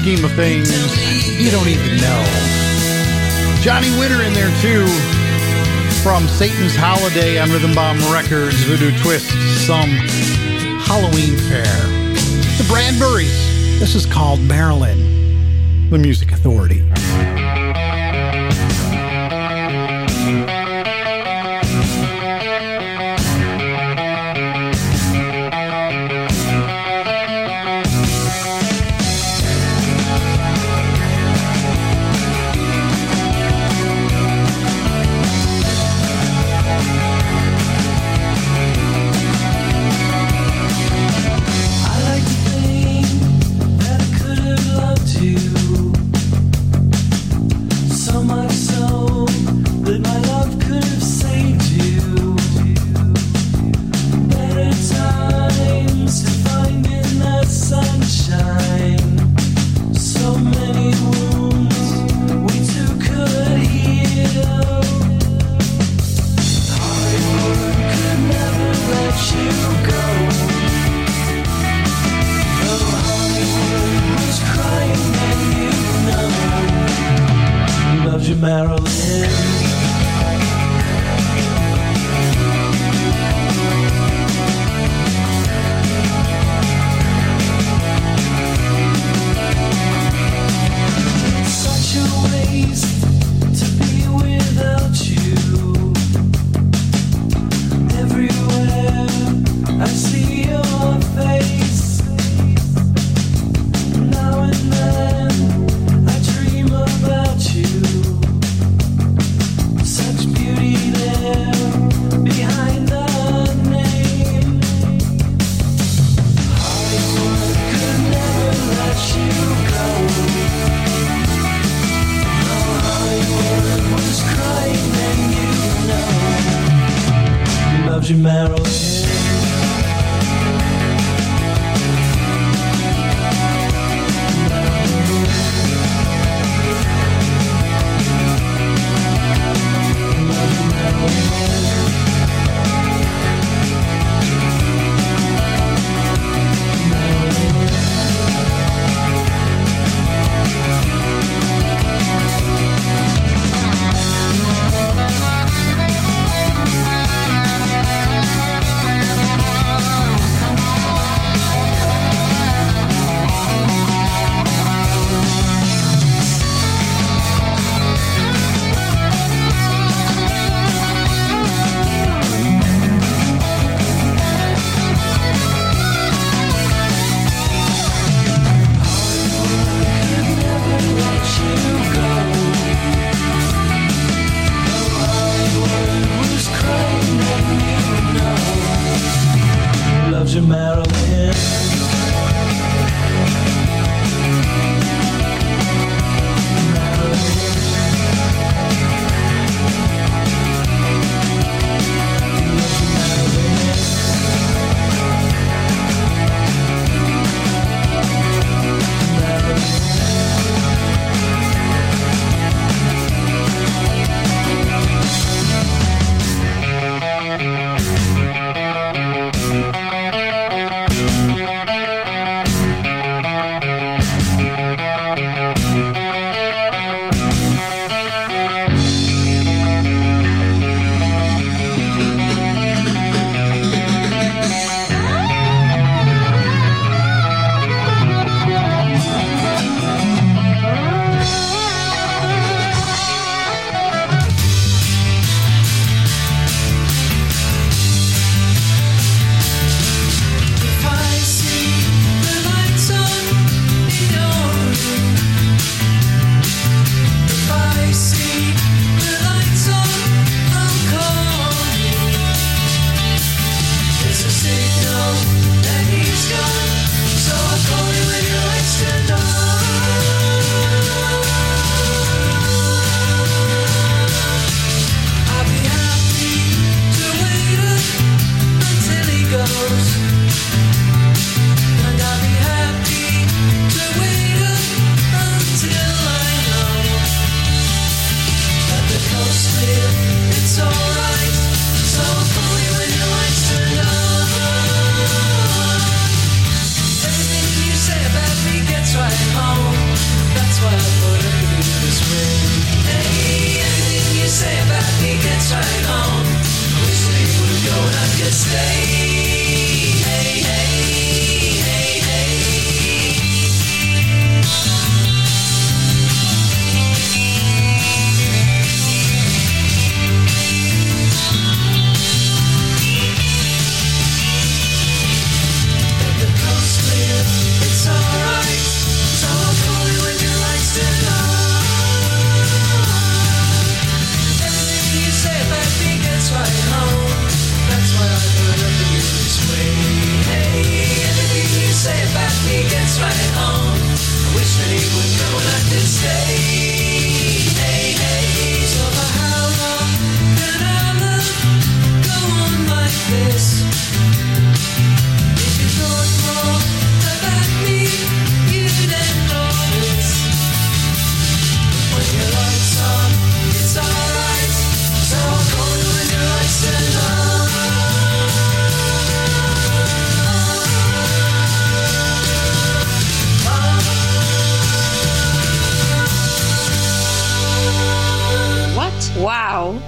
Scheme of things, you don't even know. Johnny Winter in there too. from Satan's Holiday on Rhythm Bomb Records, Voodoo Twist, some Halloween Fair. The Bradburys. This is called Marilyn, the Music Authority.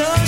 On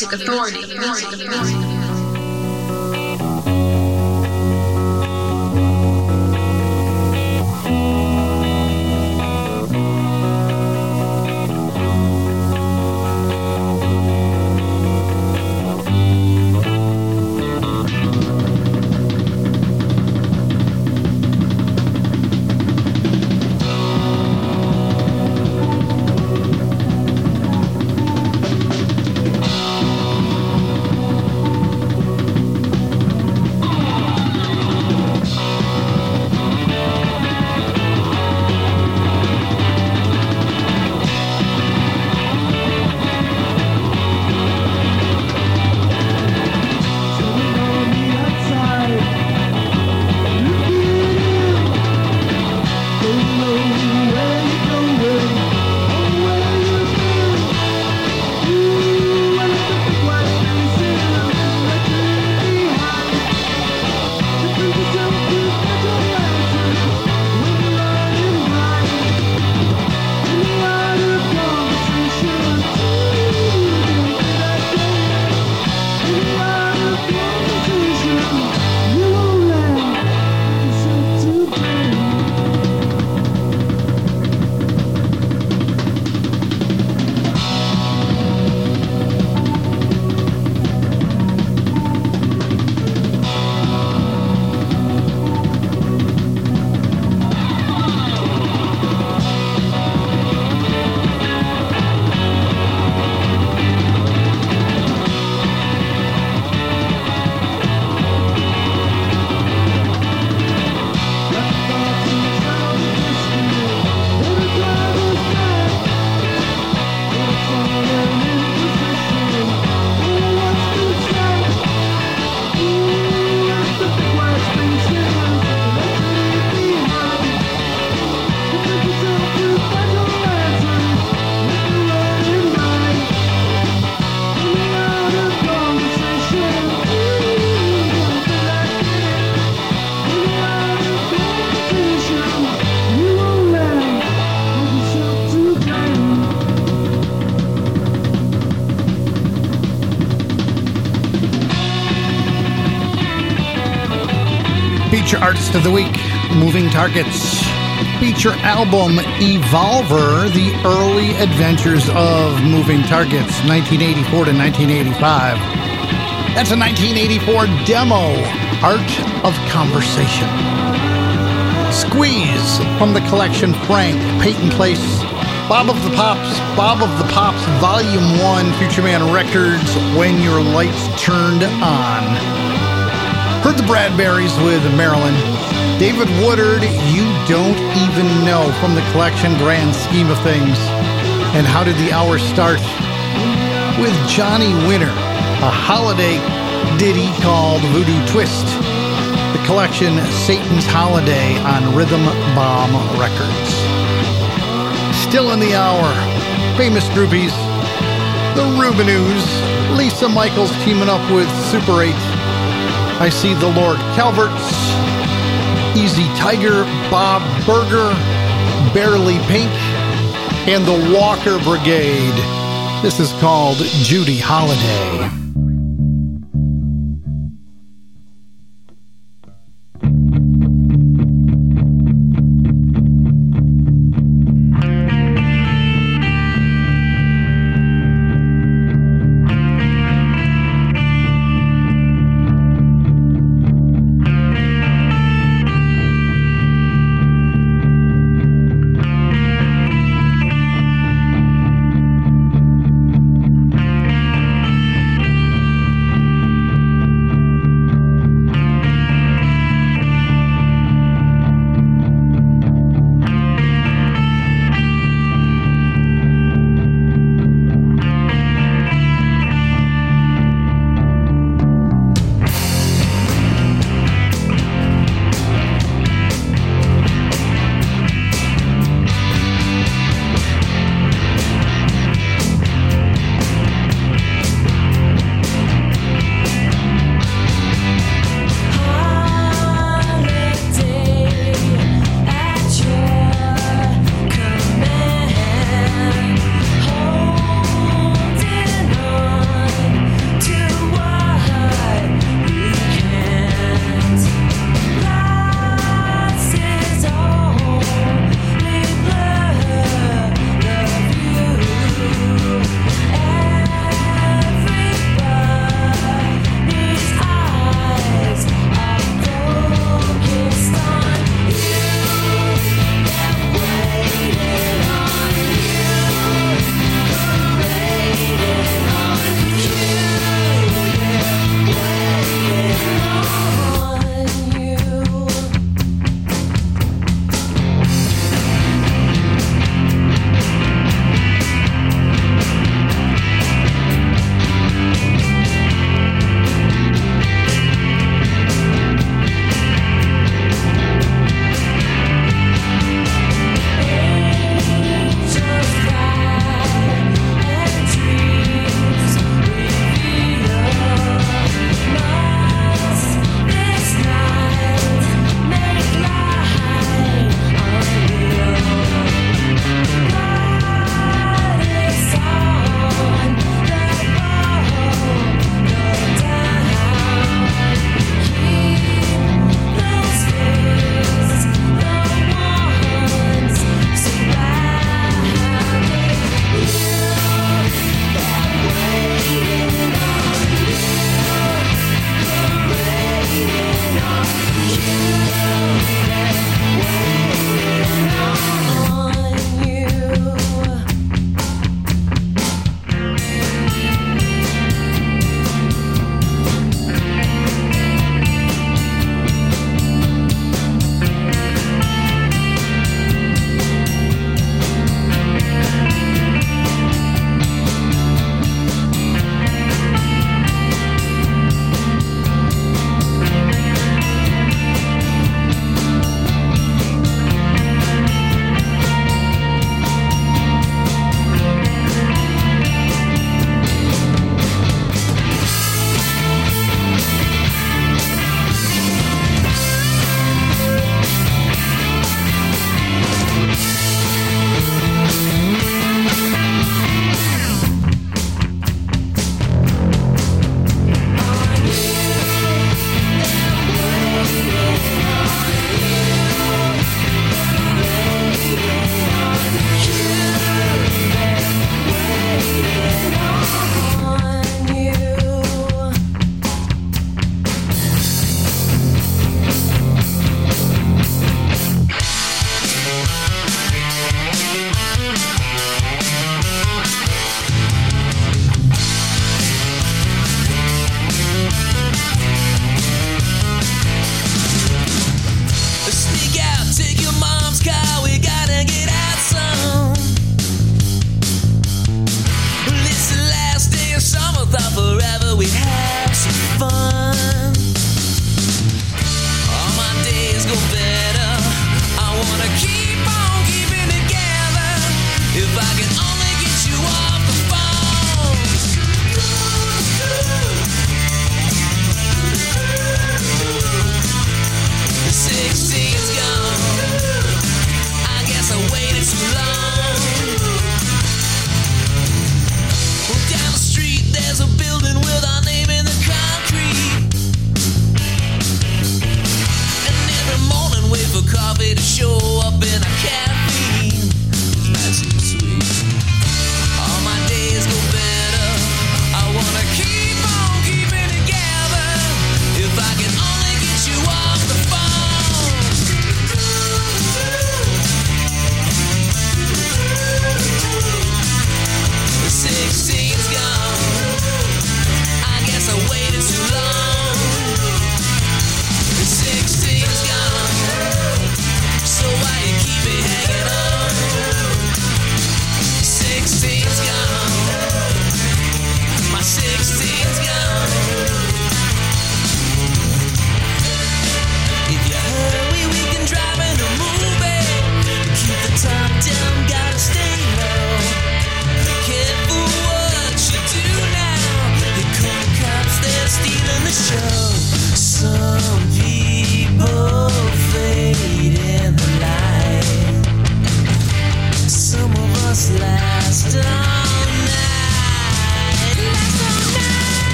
Music Authority. Feature Artist of the Week, Moving Targets. Feature album Evolver, The Early Adventures of Moving Targets, 1984 to 1985. That's a 1984 demo, Art of Conversation. Squeeze from the collection Frank, Peyton Place, Bob of the Pops, Bob of the Pops, Volume 1, Future Man Records, When Your Lights Turned On. Heard the Bradburys with Marilyn. David Woodard, You Don't Even Know from the collection Grand Scheme of Things. And How Did the Hour Start? With Johnny Winter, a holiday ditty called Voodoo Twist. The collection Satan's Holiday on Rhythm Bomb Records. Still in the hour, famous groupies, the Rubinoos, Lisa Mychols teaming up with Super 8 I see the Lord Calverts, Easy Tiger, Bob Berger, Barely Pink, and the Walker Brigade. This is called Judy Holiday.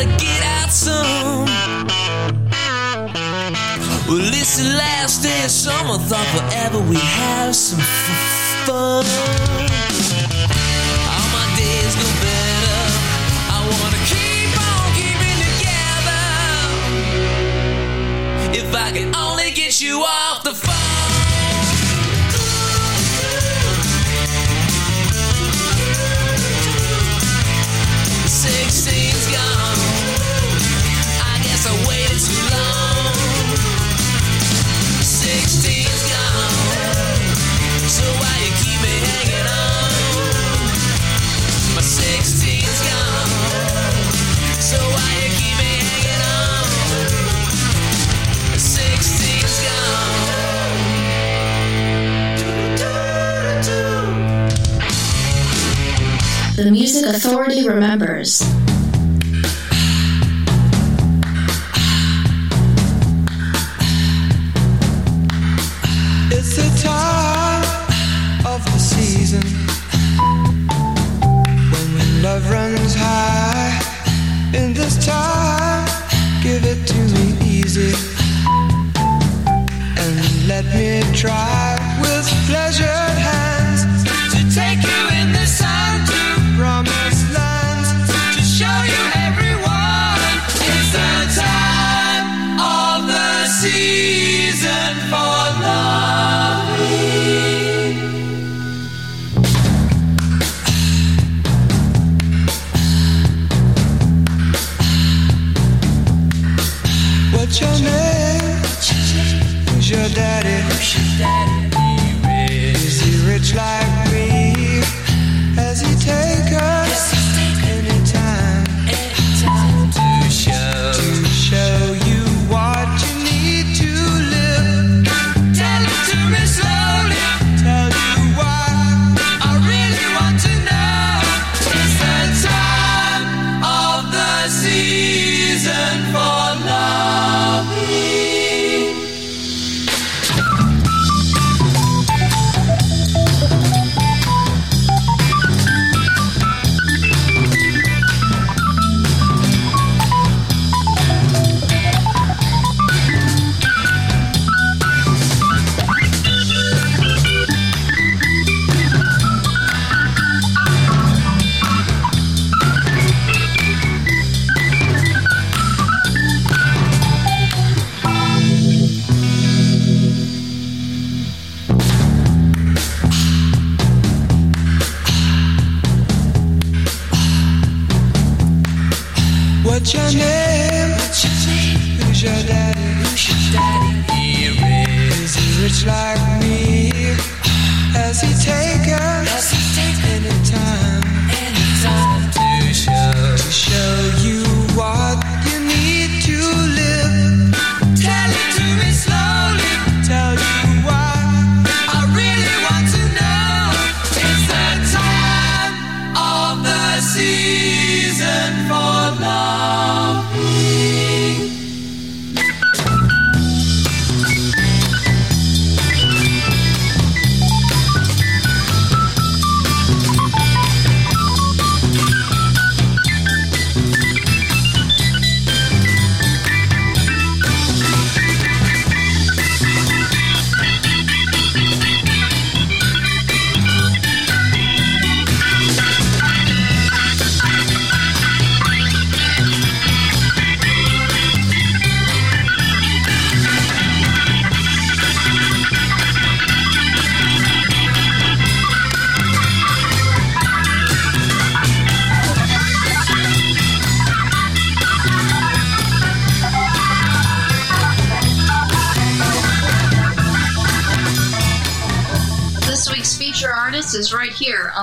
gotta get out some. Well, it's the last day of summer, thought forever we have some f- fun. All my days go better. I wanna keep on keeping together. If I could only get you off the phone. the Music Authority remembers. Your name? Who's your daddy? Is he rich like?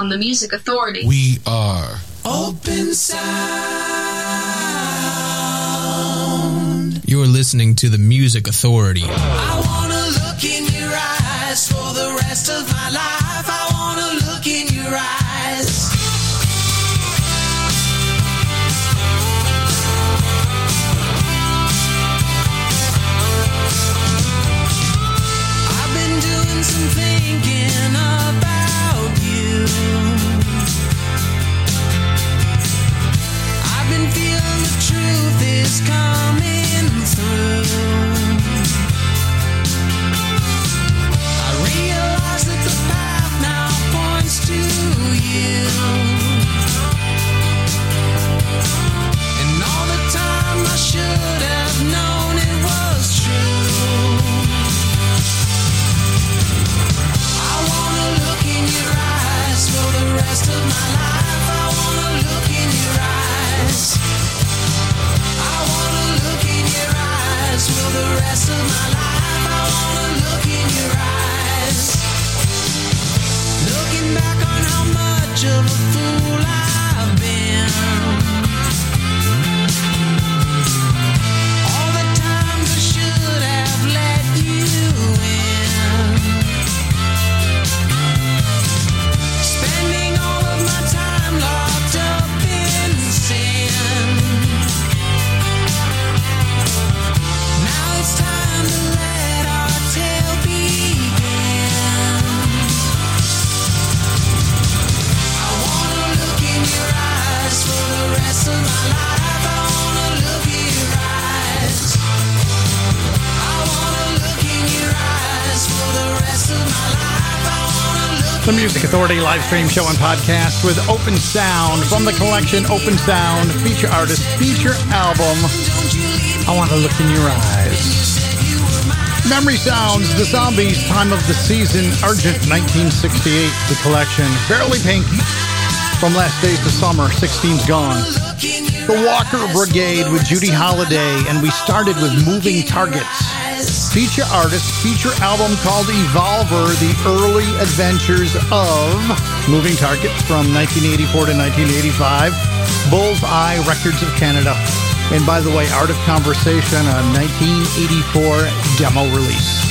the Music Authority. We are Open Sound. You're listening to the Music Authority. is coming through. Music Authority live stream show and podcast with Open Sound from the collection Open Sound feature artist feature album. I want to look in your eyes. Memory Sounds, The Zombies, Time of the Season, Argent 1968, the collection. Barely Pink, From Last Days to Summer, 16's Gone. The Walker Brigade with Judy Holliday, and we started with Moving Targets. Feature artist, feature album called Evolver, The Early Adventures of Moving Targets from 1984 to 1985. Bullseye Records of Canada. And by the way, Art of Conversation, a 1984 demo release.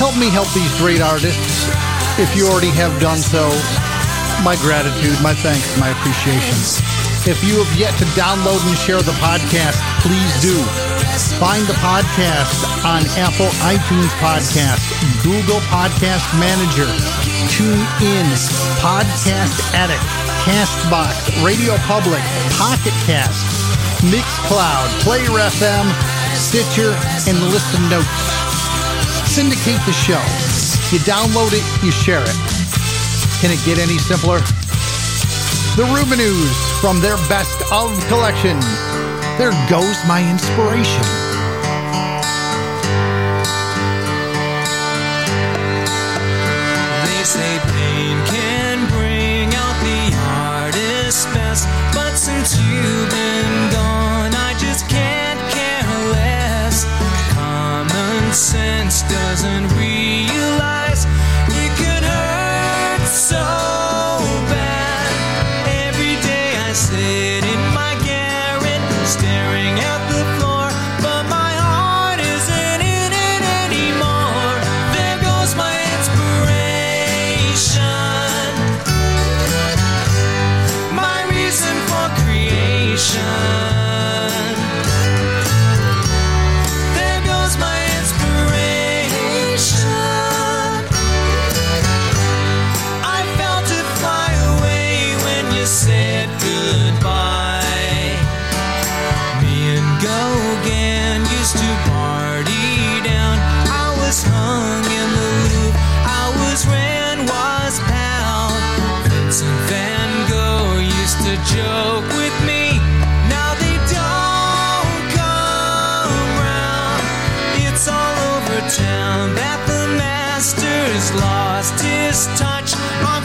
Help me help these great artists. If you already have done so, my gratitude, my thanks, my appreciation. If you have yet to download and share the podcast, please do. Find the podcast on Apple iTunes Podcast, Google Podcast Manager, TuneIn, Podcast Addict, Castbox, Radio Public, Pocket Cast, Mixcloud, Player FM, Stitcher, and Listen Notes. Syndicate the show. You download it, you share it. Can it get any simpler? The Rubinoos from their best of collection. There goes my inspiration. They say pain can bring out the artist's best, but since you've been gone, I just can't care less. Common sense doesn't realize touch. I'm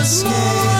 escape.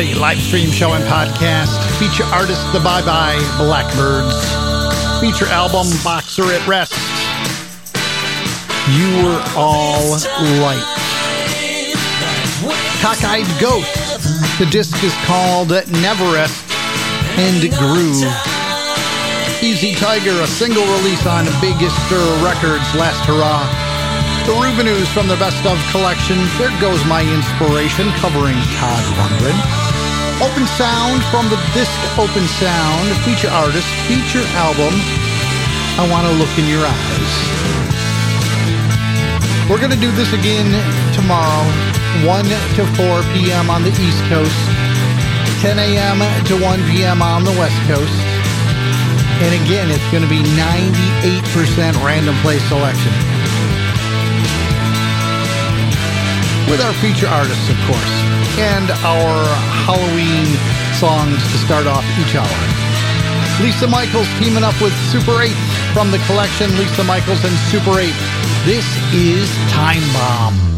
Authority live stream show and podcast. Feature artist The Bye Bye Blackbirds. Feature album Boxer at Rest. You were all light. Cockeyed Ghost. The disc is called Never Rest and Groove. Easy Tiger, a single release on Big Stir Records, Last Hurrah. The Rubinoos from the Best of collection, There Goes My Inspiration, covering Todd Rundgren. Open Sound from the disc Open Sound, feature artist, feature album, I Want to Look in Your Eyes. We're going to do this again tomorrow, 1 to 4 p.m. on the East Coast, 10 a.m. to 1 p.m. on the West Coast. And again, it's going to be 98% random play selection. With our feature artists, of course, and our Halloween songs to start off each hour. Lisa Mychols teaming up with Super 8 from the collection Lisa Mychols and Super 8. This is Time Bomb.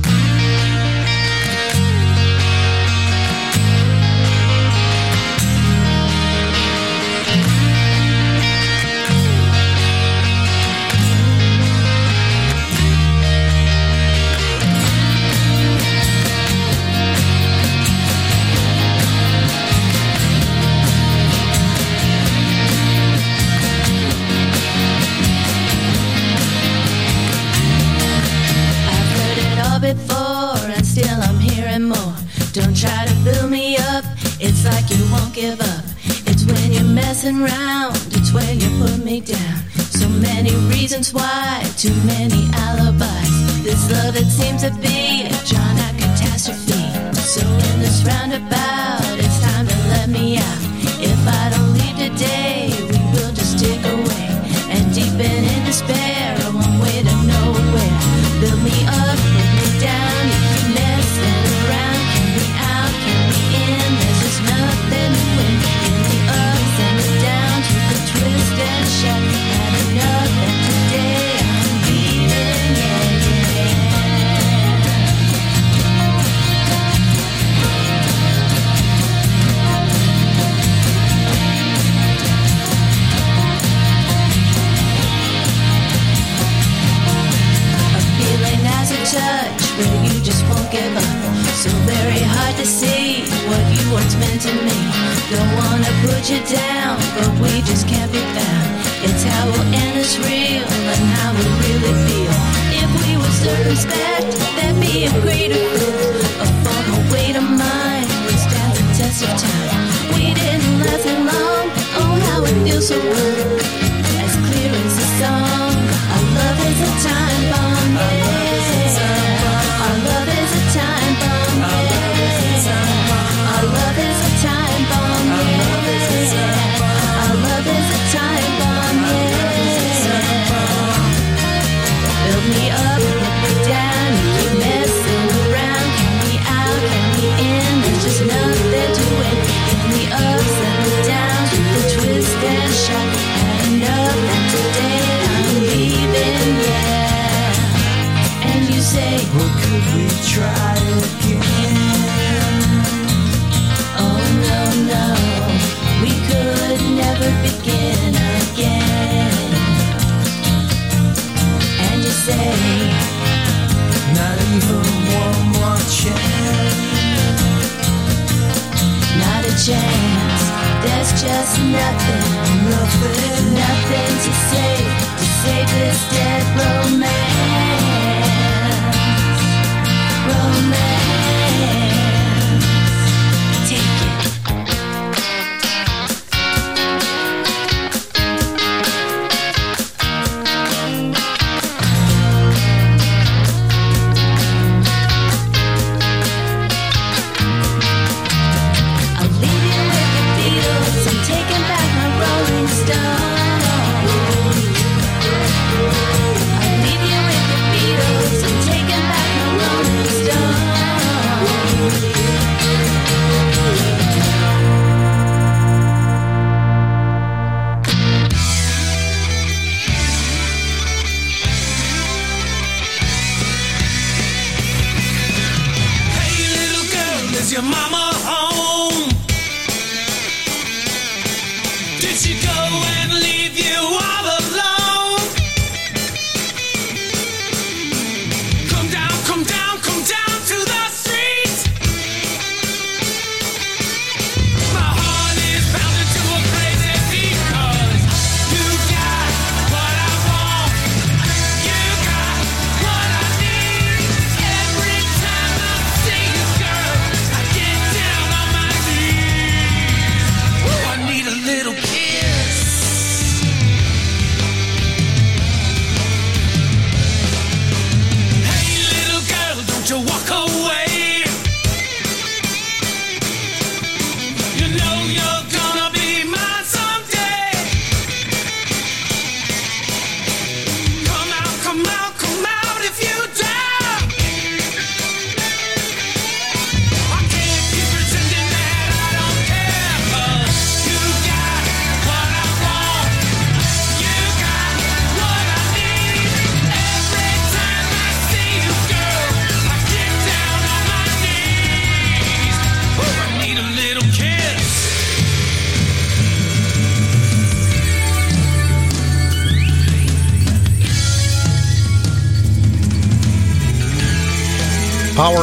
Messing around, it's when you put me down. So many reasons why, too many alibis. This love, it seems to be a drawn out catastrophe. So in this roundabout, it's time to let me out. If I don't up. So very hard to see what you once meant to me. Don't wanna put you down, but we just can't be found. It's how we'll end is real and how we really feel. If we were circumspect, there'd be a greater proof. A former weight of mine would stand the test of time. We didn't last that long. Oh, how it feels so good.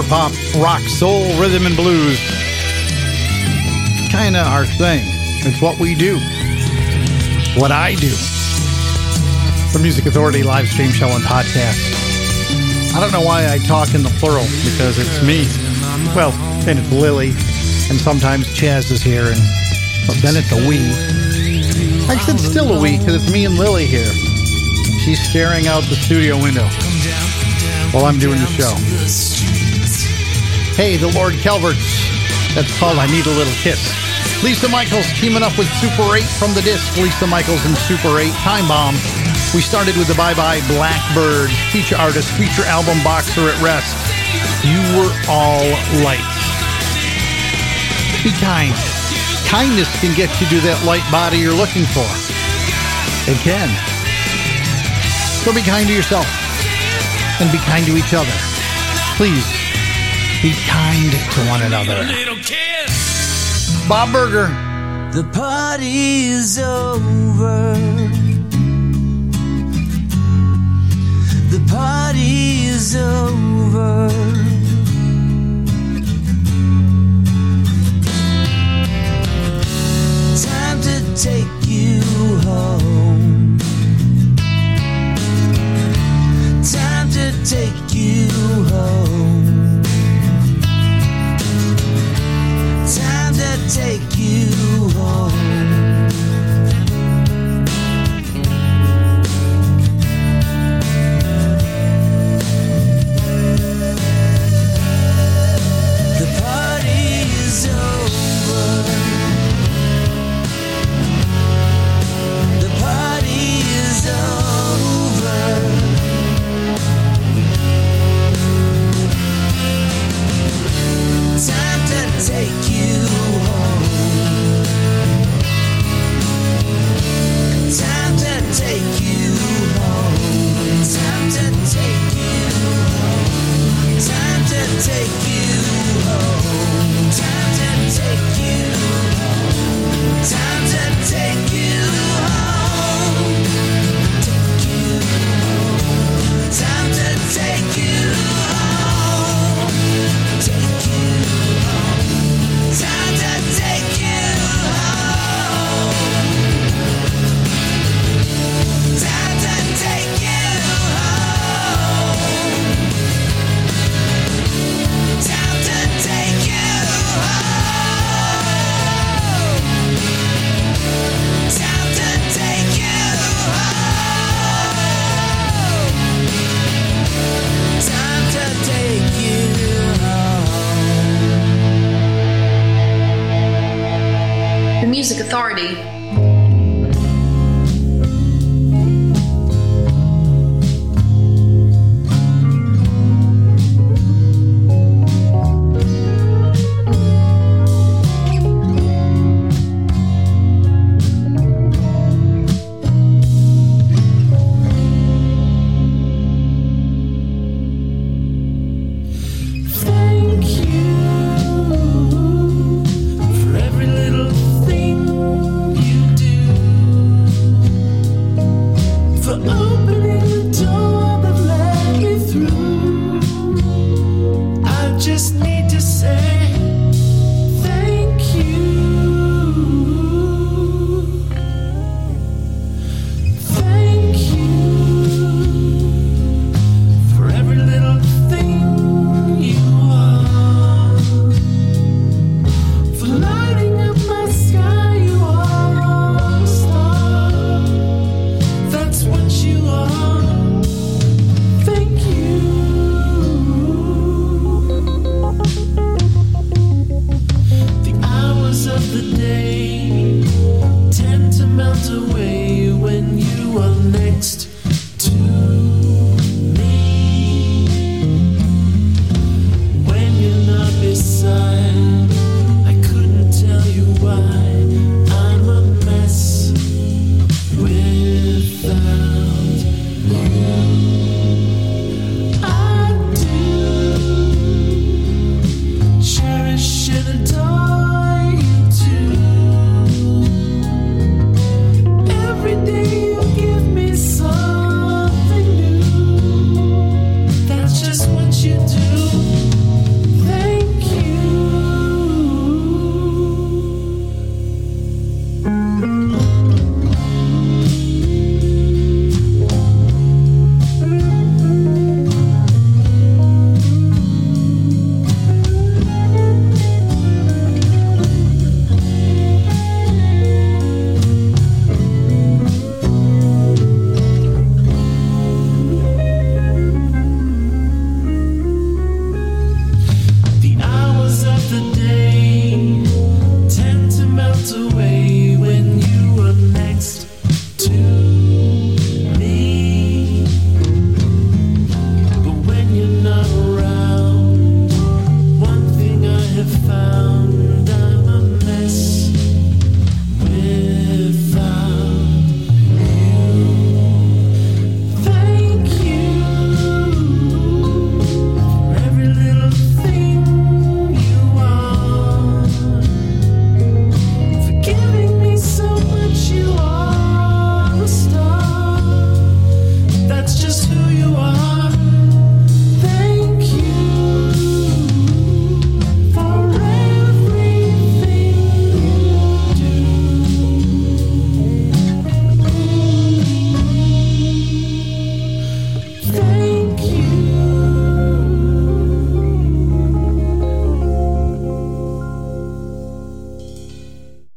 Pop, rock, soul, rhythm, and blues. Kinda our thing. It's what we do. What I do. The Music Authority live stream show and podcast. I don't know why I talk in the plural because it's me. Well, and it's Lily, and sometimes Chaz is here, and But then it's a we. I said still a we because it's me and Lily here. She's staring out the studio window while I'm doing the show. Hey, the Lord Calverts. That's called I Need a Little Kiss. Lisa Mychols teaming up with Super 8 from the disc. Lisa Mychols and Super 8 Time Bomb. We started with the Bye Bye Blackbird feature artist, feature album Boxer at Rest. You were all light. Be kind. Kindness can get you to that light body you're looking for. It can. So be kind to yourself and be kind to each other. Please be kind to one another. Bob Burger. The party's over. The party's over. Time to take you home. Take take Music